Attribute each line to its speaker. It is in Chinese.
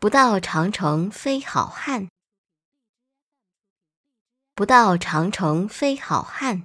Speaker 1: 不到长城非好汉。不到长城非好汉。